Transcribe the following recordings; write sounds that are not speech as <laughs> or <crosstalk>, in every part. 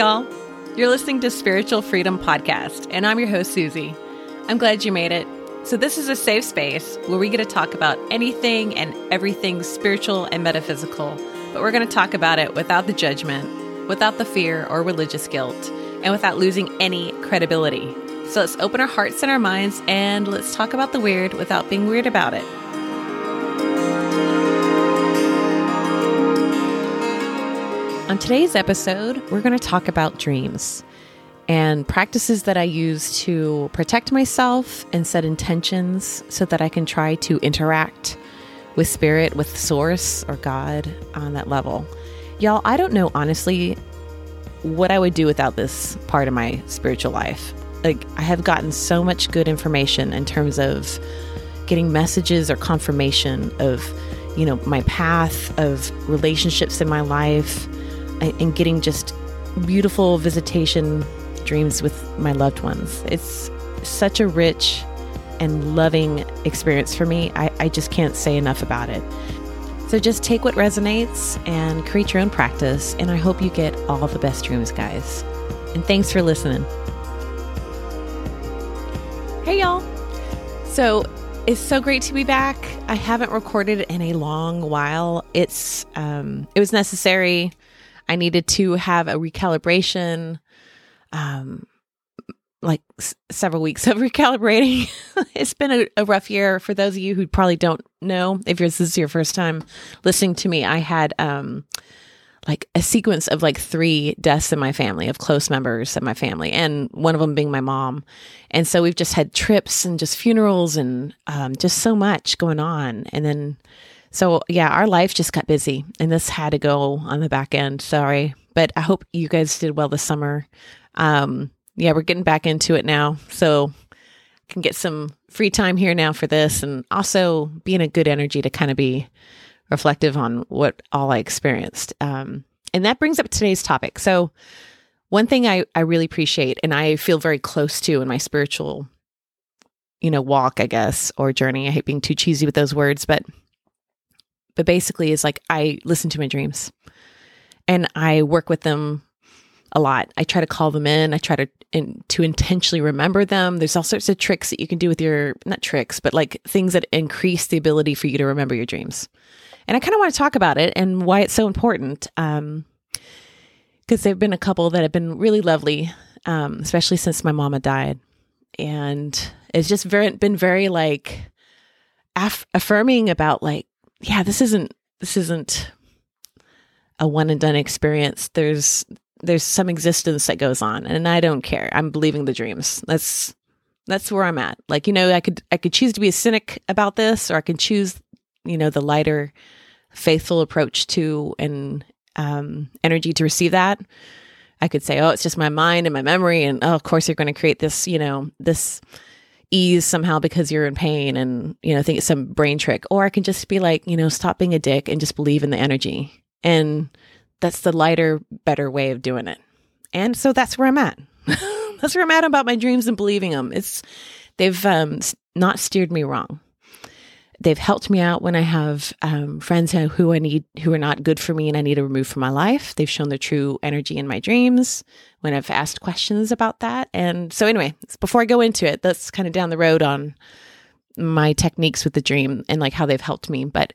y'all. You're listening to Spiritual Freedom Podcast, and I'm your host, Susie. I'm glad you made it. So, this is a safe space where we get to talk about anything and everything spiritual and metaphysical, but we're going to talk about it without the judgment, without the fear or religious guilt, and without losing any credibility. So, let's open our hearts and our minds and let's talk about the weird without being weird about it. Today's episode, we're going to talk about dreams and practices that I use to protect myself and set intentions so that I can try to interact with spirit, with source or God on that level. Y'all, I don't know honestly what I would do without this part of my spiritual life. Like, I have gotten so much good information in terms of getting messages or confirmation of, you know, my path, of relationships in my life and getting just beautiful visitation dreams with my loved ones. It's such a rich and loving experience for me. I, I just can't say enough about it. So just take what resonates and create your own practice. And I hope you get all the best dreams, guys. And thanks for listening. Hey, y'all. So it's so great to be back. I haven't recorded in a long while. It's um, it was necessary. I needed to have a recalibration, um, like s- several weeks of <laughs> recalibrating. it's been a, a, rough year for those of you who probably don't know. If this is your first time listening to me, I had um, like a sequence of like three deaths in my family of close members of my family, and one of them being my mom. And so we've just had trips and just funerals and um, just so much going on, and then so, yeah, our life just got busy and this had to go on the back end. Sorry. But I hope you guys did well this summer. Um, yeah, we're getting back into it now. So, I can get some free time here now for this and also be in a good energy to kind of be reflective on what all I experienced. Um, and that brings up today's topic. So, one thing I, I really appreciate and I feel very close to in my spiritual, you know, walk, I guess, or journey. I hate being too cheesy with those words, but but basically is like I listen to my dreams and I work with them a lot. I try to call them in. I try to in, to intentionally remember them. There's all sorts of tricks that you can do with your not tricks, but like things that increase the ability for you to remember your dreams. And I kind of want to talk about it and why it's so important. Um, because there've been a couple that have been really lovely, um, especially since my mama died, and it's just very been very like aff- affirming about like yeah, this isn't this isn't a one and done experience. There's there's some existence that goes on and I don't care. I'm believing the dreams. That's that's where I'm at. Like, you know, I could I could choose to be a cynic about this or I can choose, you know, the lighter faithful approach to and um energy to receive that. I could say, "Oh, it's just my mind and my memory and oh, of course you're going to create this, you know, this ease somehow because you're in pain and, you know, think it's some brain trick. Or I can just be like, you know, stop being a dick and just believe in the energy. And that's the lighter, better way of doing it. And so that's where I'm at. <laughs> that's where I'm at about my dreams and believing them. It's, they've um, not steered me wrong they've helped me out when I have um, friends who, I need who are not good for me and I need to remove from my life. They've shown their true energy in my dreams when I've asked questions about that. And so, anyway, before I go into it, that's kind of down the road on my techniques with the dream and like how they've helped me. But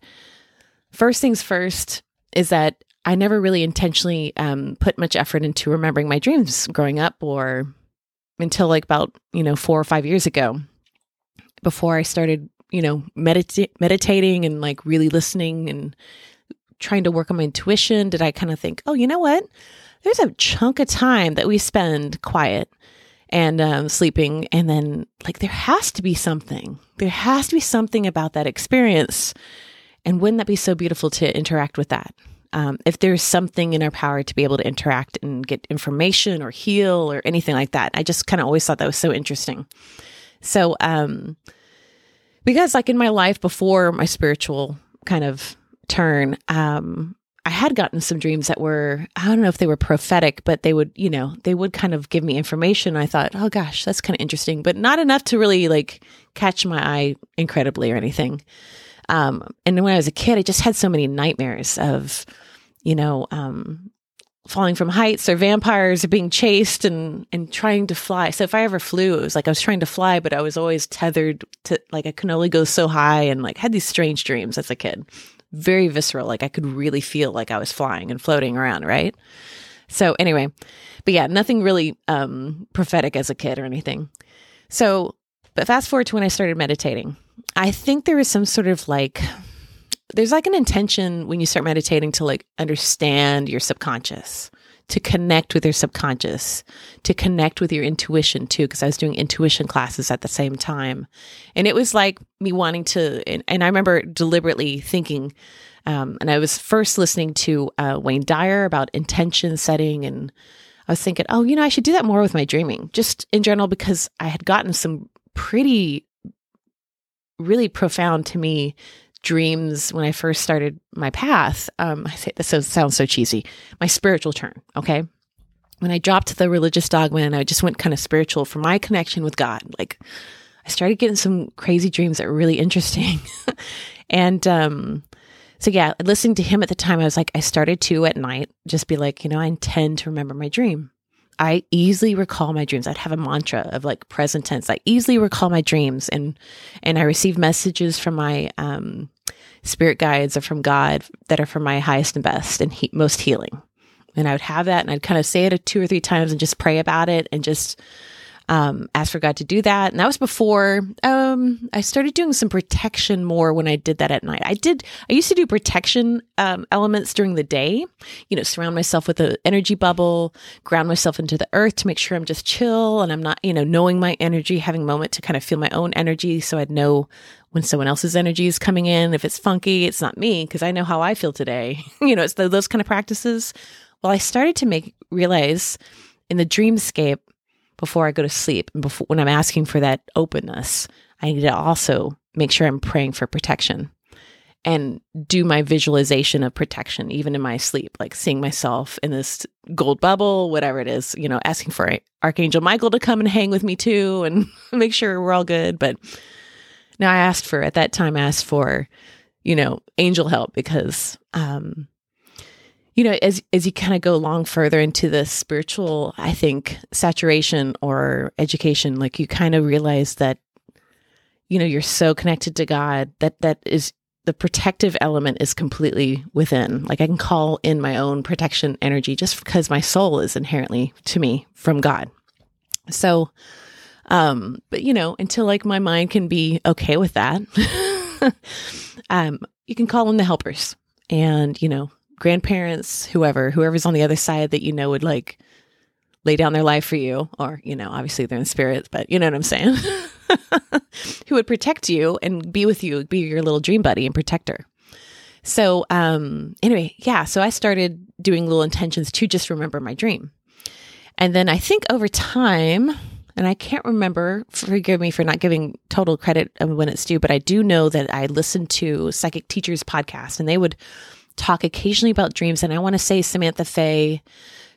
first things first is that I never really intentionally um, put much effort into remembering my dreams growing up or until like about, you know, four or five years ago before I started you know, medita- meditating and like really listening and trying to work on my intuition, did I kind of think, oh, you know what? There's a chunk of time that we spend quiet and um, sleeping. And then, like, there has to be something. There has to be something about that experience. And wouldn't that be so beautiful to interact with that? Um, if there's something in our power to be able to interact and get information or heal or anything like that, I just kind of always thought that was so interesting. So, um, because like in my life before my spiritual kind of turn um I had gotten some dreams that were, I don't know if they were prophetic, but they would, you know, they would kind of give me information. I thought, oh gosh, that's kind of interesting, but not enough to really like catch my eye incredibly or anything. Um, and when I was a kid, I just had so many nightmares of, you know, um, falling from heights or vampires or being chased and and trying to fly. So if I ever flew, it was like I was trying to fly, but I was always tethered to like I could only go so high and like had these strange dreams as a kid. Very visceral, like I could really feel like I was flying and floating around, right? So anyway, but yeah, nothing really um prophetic as a kid or anything. So, but fast forward to when I started meditating. I think there was some sort of like there's like an intention when you start meditating to like understand your subconscious, to connect with your subconscious, to connect with your intuition too, because I was doing intuition classes at the same time. And it was like me wanting to, and, and I remember deliberately thinking, um, and I was first listening to uh, Wayne Dyer about intention setting and I was thinking, oh, you know, I should do that more with my dreaming, just in general, because I had gotten some pretty, really profound to me dreams when I first started my path. Um, I say this sounds so cheesy. My spiritual turn. Okay. When I dropped the religious dogma and I just went kind of spiritual for my connection with God, like I started getting some crazy dreams that were really interesting. <laughs> and um, so, yeah, listening to him at the time, I was like, I started to at night just be like, you know, I intend to remember my dream. I easily recall my dreams. I'd have a mantra of like present tense. I easily recall my dreams, and and I receive messages from my um, spirit guides are from God that are for my highest and best and he- most healing. And I would have that, and I'd kind of say it two or three times and just pray about it, and just um, asked for God to do that. And that was before um, I started doing some protection more when I did that at night. I did, I used to do protection um, elements during the day, you know, surround myself with an energy bubble, ground myself into the earth to make sure I'm just chill and I'm not, you know, knowing my energy, having a moment to kind of feel my own energy so I'd know when someone else's energy is coming in. If it's funky, it's not me because I know how I feel today. <laughs> you know, it's those kind of practices. Well, I started to make realize in the dreamscape before I go to sleep and before when I'm asking for that openness, I need to also make sure I'm praying for protection and do my visualization of protection even in my sleep, like seeing myself in this gold bubble, whatever it is, you know, asking for Archangel Michael to come and hang with me too and <laughs> make sure we're all good. But now I asked for at that time I asked for, you know, angel help because um you know, as as you kind of go along further into the spiritual, I think saturation or education, like you kind of realize that, you know, you're so connected to God that that is the protective element is completely within. Like I can call in my own protection energy just because my soul is inherently to me from God. So, um, but you know, until like my mind can be okay with that, <laughs> um, you can call in the helpers and, you know, grandparents, whoever, whoever's on the other side that you know would like lay down their life for you, or, you know, obviously they're in spirit, but you know what I'm saying? <laughs> Who would protect you and be with you, be your little dream buddy and protector. So, um, anyway, yeah, so I started doing little intentions to just remember my dream. And then I think over time, and I can't remember, forgive me for not giving total credit when it's due, but I do know that I listened to Psychic Teachers podcast and they would talk occasionally about dreams. And I want to say Samantha Fey,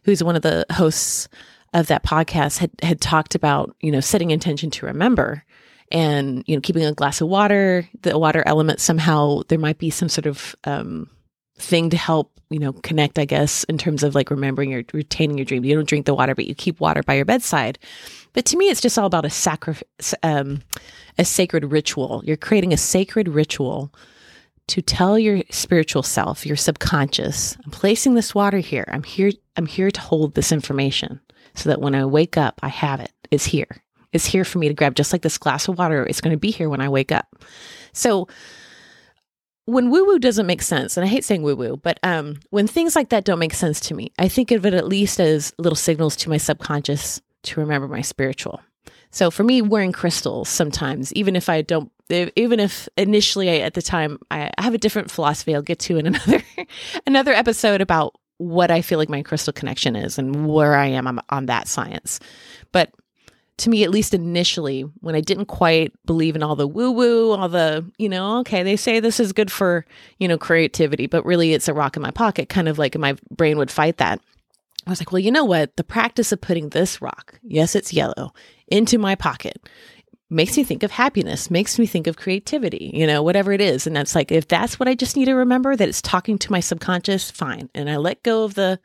who's one of the hosts of that podcast, had had talked about, you know, setting intention to remember and, you know, keeping a glass of water, the water element somehow there might be some sort of um, thing to help, you know, connect, I guess, in terms of like remembering or retaining your dream. You don't drink the water, but you keep water by your bedside. But to me, it's just all about a sacrifice, um, a sacred ritual. You're creating a sacred ritual to tell your spiritual self, your subconscious, I'm placing this water here. I'm here I'm here to hold this information so that when I wake up, I have it. It's here. It's here for me to grab just like this glass of water. It's going to be here when I wake up. So when woo woo doesn't make sense, and I hate saying woo woo, but um, when things like that don't make sense to me, I think of it at least as little signals to my subconscious to remember my spiritual. So for me, wearing crystals sometimes, even if I don't, even if initially I, at the time I have a different philosophy, I'll get to in <laughs> another another episode about what I feel like my crystal connection is and where I am on, that science. But to me, at least initially, when I didn't quite believe in all the woo woo, all the, you know, okay, they say this is good for, you know, creativity, but really it's a rock in my pocket, kind of like my brain would fight that. I was like, well, you know what? The practice of putting this rock, yes, it's yellow, into my pocket makes me think of happiness, makes me think of creativity, you know, whatever it is. And that's like, if that's what I just need to remember, that it's talking to my subconscious, fine. And I let go of the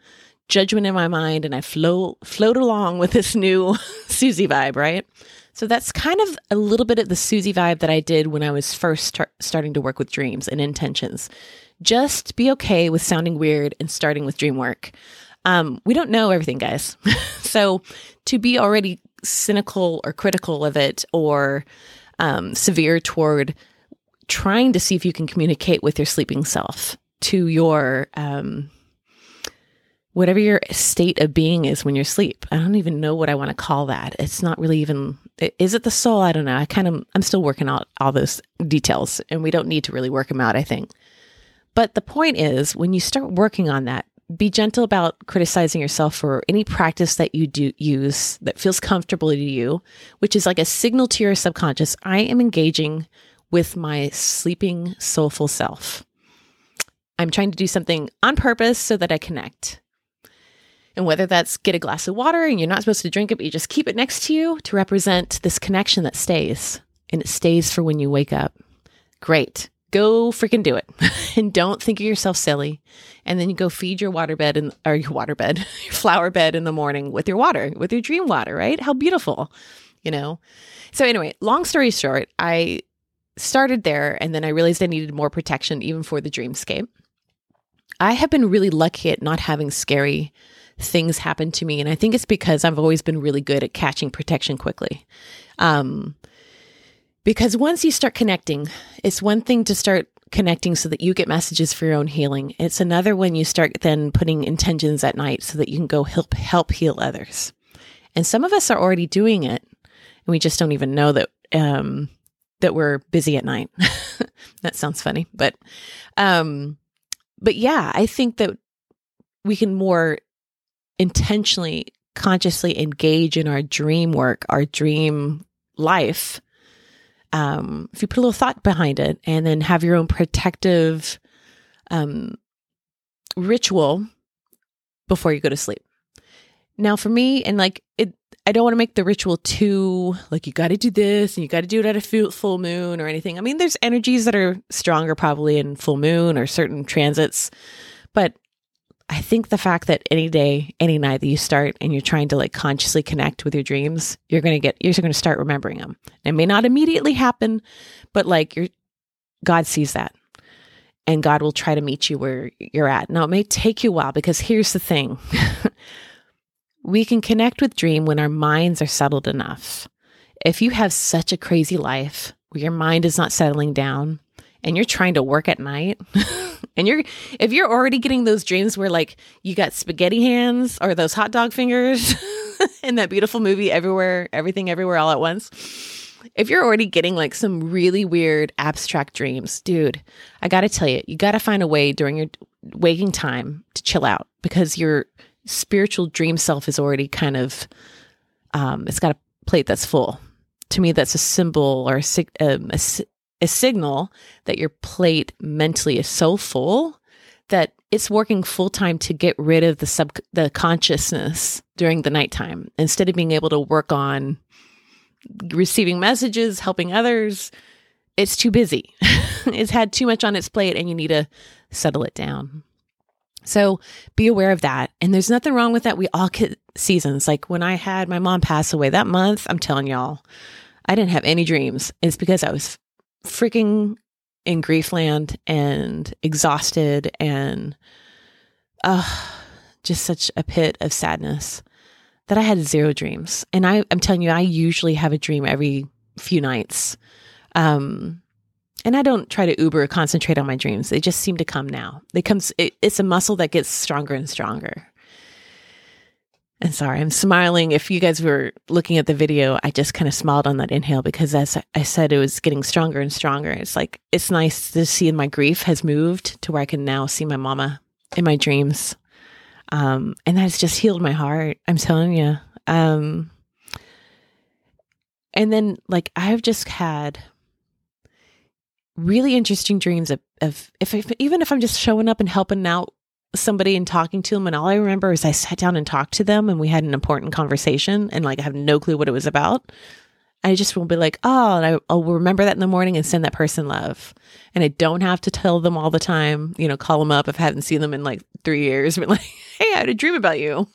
judgment in my mind and I float float along with this new <laughs> Susie vibe, right? So that's kind of a little bit of the Susie vibe that I did when I was first start, starting to work with dreams and intentions. Just be okay with sounding weird and starting with dream work. Um, we don't know everything, guys. <laughs> so to be already cynical or critical of it or um, severe toward trying to see if you can communicate with your sleeping self to your um, whatever your state of being is when you're asleep. I don't even know what I want to call that. It's not really even is it the soul? I don't know. I kind of I'm still working out all those details and we don't need to really work them out, I think. But the point is when you start working on that, be gentle about criticizing yourself for any practice that you do use that feels comfortable to you, which is like a signal to your subconscious I am engaging with my sleeping soulful self. I'm trying to do something on purpose so that I connect. And whether that's get a glass of water and you're not supposed to drink it, but you just keep it next to you to represent this connection that stays and it stays for when you wake up. Great. Go freaking do it. <laughs> and don't think of yourself silly. And then you go feed your waterbed and or your waterbed, <laughs> your flower bed in the morning with your water, with your dream water, right? How beautiful, you know? So anyway, long story short, I started there and then I realized I needed more protection even for the dreamscape. I have been really lucky at not having scary things happen to me. And I think it's because I've always been really good at catching protection quickly. Um, because once you start connecting, it's one thing to start connecting so that you get messages for your own healing. It's another when you start then putting intentions at night so that you can go help help heal others. And some of us are already doing it, and we just don't even know that um, that we're busy at night. <laughs> that sounds funny, but um, but yeah, I think that we can more intentionally, consciously engage in our dream work, our dream life, um, if you put a little thought behind it and then have your own protective um, ritual before you go to sleep. Now, for me, and like it, I don't want to make the ritual too like you got to do this and you got to do it at a full moon or anything. I mean, there's energies that are stronger probably in full moon or certain transits, but I think the fact that any day, any night that you start and you're trying to like consciously connect with your dreams, you're going to get, you're going to start remembering them. It may not immediately happen, but like you're, God sees that and God will try to meet you where you're at. Now, it may take you a while because here's the thing <laughs> we can connect with dream when our minds are settled enough. If you have such a crazy life where your mind is not settling down and you're trying to work at night, <laughs> And you're if you're already getting those dreams where like you got spaghetti hands or those hot dog fingers <laughs> in that beautiful movie everywhere, everything everywhere all at once. If you're already getting like some really weird abstract dreams, dude, I got to tell you, you got to find a way during your waking time to chill out because your spiritual dream self is already kind of um it's got a plate that's full. To me that's a symbol or a, um, a, a signal that your plate mentally is so full that it's working full time to get rid of the sub the consciousness during the nighttime instead of being able to work on receiving messages, helping others. It's too busy. <laughs> it's had too much on its plate and you need to settle it down. So be aware of that. And there's nothing wrong with that. We all get seasons. Like when I had my mom pass away that month, I'm telling y'all, I didn't have any dreams. It's because I was freaking in griefland and exhausted and uh, just such a pit of sadness that I had zero dreams. And I, I'm telling you, I usually have a dream every few nights. Um, and I don't try to uber concentrate on my dreams. They just seem to come now. They comes. It, it's a muscle that gets stronger and stronger. And sorry, I'm smiling. If you guys were looking at the video, I just kind of smiled on that inhale because as I said, it was getting stronger and stronger. It's like, it's nice to see my grief has moved to where I can now see my mama in my dreams. Um, and that has just healed my heart. I'm telling you. Um, and then like I've just had really interesting dreams of, of if, if even if I'm just showing up and helping out somebody and talking to them and all I remember is I sat down and talked to them and we had an important conversation and like I have no clue what it was about. I just will be like, oh, and I, I'll remember that in the morning and send that person love. And I don't have to tell them all the time, you know, call them up if I haven't seen them in like three years, <laughs> but like, hey, I had a dream about you.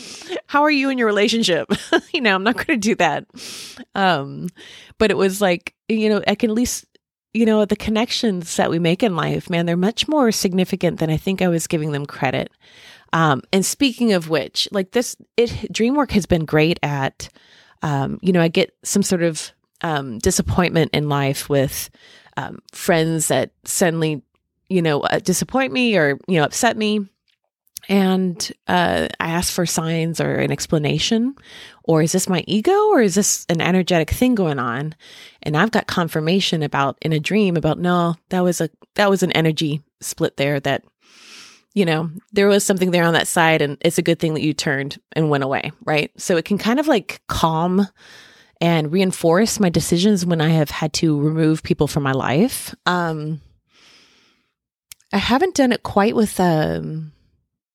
<laughs> How are you in your relationship? <laughs> you know, I'm not going to do that. Um, but it was like, you know, I can at least, you know, the connections that we make in life, man, they're much more significant than I think I was giving them credit. Um, and speaking of which, like this, it DreamWork has been great at um, you know, I get some sort of um, disappointment in life with um, friends that suddenly, you know, uh, disappoint me or, you know, upset me. And uh, I ask for signs or an explanation. Or is this my ego or is this an energetic thing going on? And I've got confirmation about in a dream about no, that was a that was an energy split there that you know, there was something there on that side, and it's a good thing that you turned and went away, right? So it can kind of like calm and reinforce my decisions when I have had to remove people from my life. Um, I haven't done it quite with um,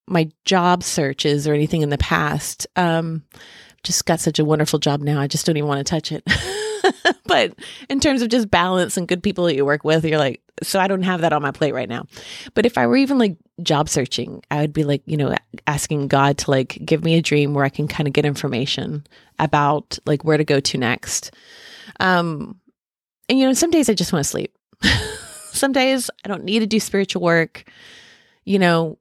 my job searches or anything in the past. Um, just got such a wonderful job now. I just don't even want to touch it. <laughs> but in terms of just balance and good people that you work with, you're like, so I don't have that on my plate right now. But if I were even like job searching, I would be like, you know, asking God to like give me a dream where I can kind of get information about like where to go to next. Um, and you know, some days I just want to sleep. <laughs> some days I don't need to do spiritual work. You know,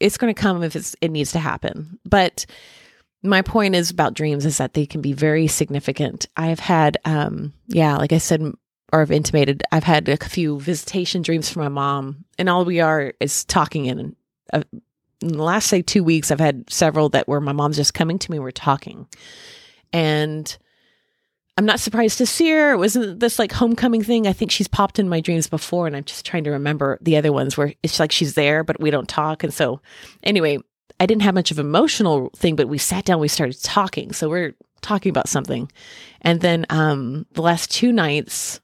it's going to come if it needs to happen. But my point is about dreams is that they can be very significant. I have had, um, yeah, like I said, or I've intimated, I've had a few visitation dreams from my mom, and all we are is talking. In, uh, in the last say two weeks, I've had several that where my mom's just coming to me, we're talking, and I'm not surprised to see her. It wasn't this like homecoming thing. I think she's popped in my dreams before, and I'm just trying to remember the other ones where it's like she's there, but we don't talk. And so, anyway, I didn't have much of an emotional thing, but we sat down, we started talking. So we're talking about something. And then um, the last two nights,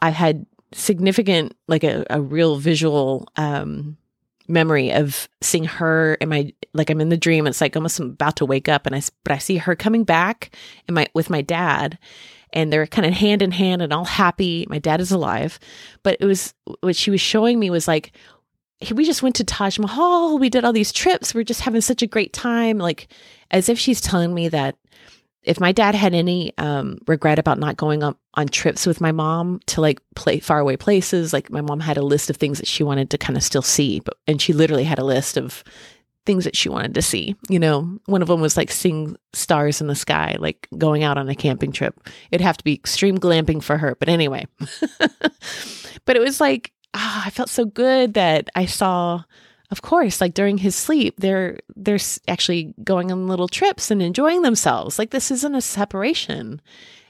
I've had significant, like a, a real visual um, memory of seeing her in my like I'm in the dream. It's like almost I'm about to wake up, and I but I see her coming back in my with my dad, and they're kind of hand in hand and all happy. My dad is alive, but it was what she was showing me was like we just went to Taj Mahal. We did all these trips. We're just having such a great time. Like, as if she's telling me that if my dad had any um, regret about not going on, on trips with my mom to like play faraway places, like my mom had a list of things that she wanted to kind of still see, but and she literally had a list of things that she wanted to see. You know, one of them was like seeing stars in the sky, like going out on a camping trip. It'd have to be extreme glamping for her, but anyway. <laughs> but it was like ah, I felt so good that I saw, of course, like during his sleep, they're they're actually going on little trips and enjoying themselves. Like this isn't a separation.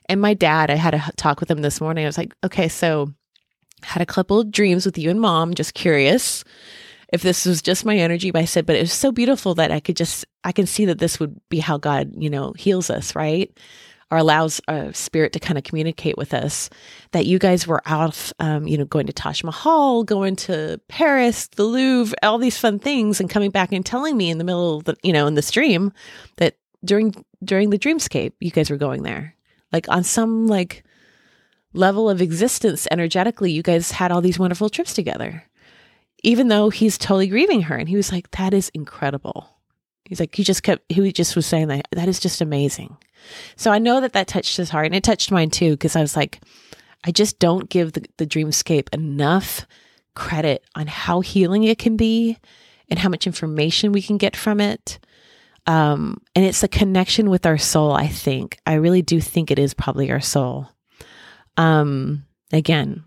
And my dad, I had a talk with him this morning. I was like, okay, so had a couple dreams with you and mom, just curious if this was just my energy. But I said, but it was so beautiful that I could just, I can see that this would be how God, you know, heals us, right? Or allows a spirit to kind of communicate with us that you guys were out um, you know going to taj mahal going to paris the louvre all these fun things and coming back and telling me in the middle of the you know in the stream that during during the dreamscape you guys were going there. Like on some like level of existence energetically you guys had all these wonderful trips together. Even though he's totally grieving her and he was like that is incredible he's like he just kept he just was saying that that is just amazing so I know that that touched his heart and it touched mine too, because I was like, I just don't give the, the dreamscape enough credit on how healing it can be and how much information we can get from it. Um, and it's a connection with our soul, I think. I really do think it is probably our soul. Um, again,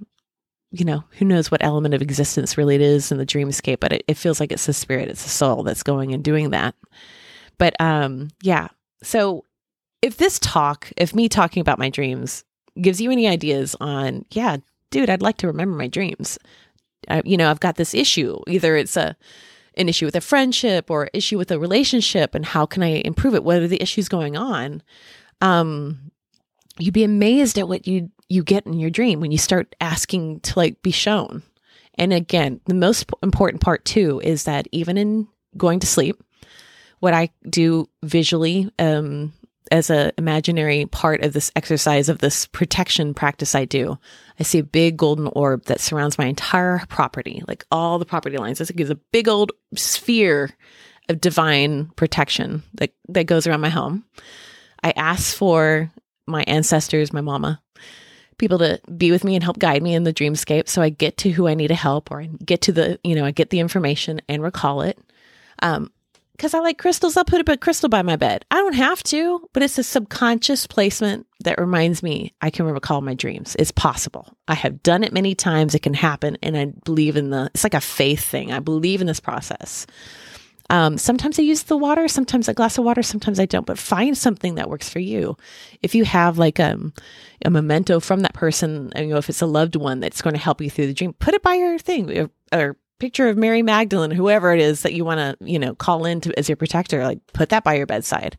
you know, who knows what element of existence really it is in the dreamscape, but it, it feels like it's the spirit, it's the soul that's going and doing that. But um, yeah. So if this talk, if me talking about my dreams gives you any ideas on, yeah, dude, I'd like to remember my dreams. Uh, you know, I've got this issue. Either it's a an issue with a friendship or issue with a relationship, and how can I improve it? What are the issues going on? Um, you'd be amazed at what you you get in your dream when you start asking to like be shown. And again, the most important part too is that even in going to sleep, what I do visually um, as a imaginary part of this exercise of this protection practice I do. I see a big golden orb that surrounds my entire property, like all the property lines. This gives a big old sphere of divine protection that, that goes around my home. I ask for my ancestors, my mama, people to be with me and help guide me in the dreamscape so I get to who I need to help or I get to the, you know, I get the information and recall it. Um, because I like crystals, I'll put a crystal by my bed. I don't have to, but it's a subconscious placement that reminds me I can recall my dreams. It's possible. I have done it many times. It can happen. And I believe in the, it's like a faith thing. I believe in this process. Um, sometimes I use the water, sometimes a glass of water, sometimes I don't, but find something that works for you. If you have like um, a memento from that person, you know, if it's a loved one that's going to help you through the dream, put it by your thing or, or picture of Mary Magdalene, whoever it is that you want to, you know, call in to, as your protector, like put that by your bedside.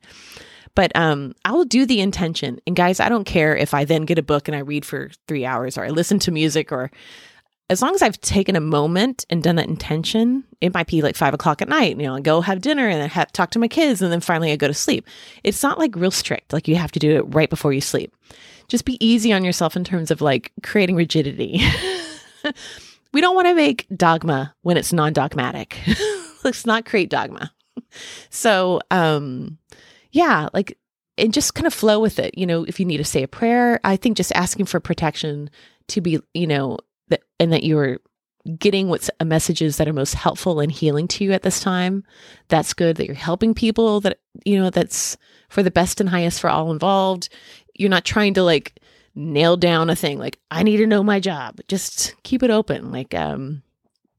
But um, I will do the intention. And guys, I don't care if I then get a book and I read for three hours or I listen to music or as long as I've taken a moment and done that intention, it might be like five o'clock at night. You know, I go have dinner and then have, talk to my kids, and then finally I go to sleep. It's not like real strict, like you have to do it right before you sleep. Just be easy on yourself in terms of like creating rigidity. <laughs> we don't want to make dogma when it's non dogmatic. <laughs> Let's not create dogma. So, um, yeah, like, and just kind of flow with it. You know, if you need to say a prayer, I think just asking for protection to be, you know, that and that you're getting what's messages that are most helpful and healing to you at this time that's good that you're helping people that you know that's for the best and highest for all involved. You're not trying to like nail down a thing like i need to know my job. Just keep it open. Like um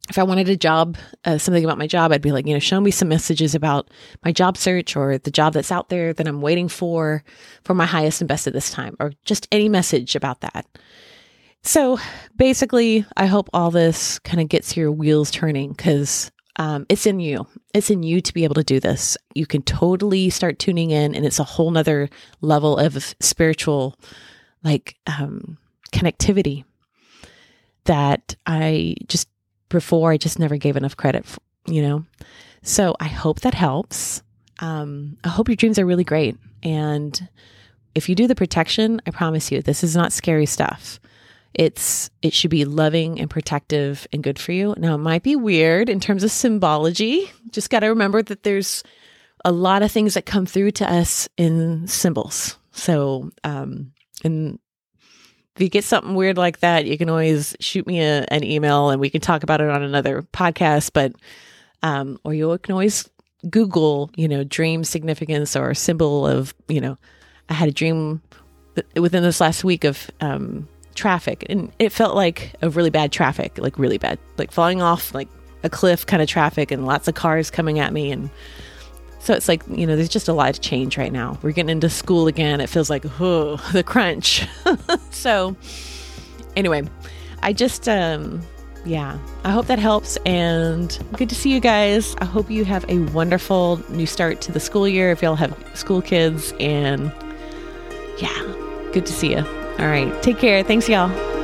if i wanted a job uh, something about my job i'd be like you know show me some messages about my job search or the job that's out there that i'm waiting for for my highest and best at this time or just any message about that so basically, I hope all this kind of gets your wheels turning because um, it's in you. It's in you to be able to do this. You can totally start tuning in, and it's a whole nother level of spiritual, like, um, connectivity that I just before I just never gave enough credit for, you know. So I hope that helps. Um, I hope your dreams are really great. And if you do the protection, I promise you, this is not scary stuff. It's it should be loving and protective and good for you. Now it might be weird in terms of symbology. Just got to remember that there's a lot of things that come through to us in symbols. So, um, and if you get something weird like that, you can always shoot me a, an email and we can talk about it on another podcast. But, um, or you can always Google, you know, dream significance or symbol of, you know, I had a dream within this last week of, um, traffic. And it felt like a really bad traffic like really bad like falling off like a cliff kind of traffic and lots of cars coming at me. And so it's like you know there's just a lot of change right now. We're getting into school again. It feels like oh <laughs> the crunch. <laughs> So anyway i just um yeah i hope that helps and good to see you guys. I hope you have a wonderful new start to the school year if y'all have school kids and yeah good to see you all right. Take care. Thanks, y'all.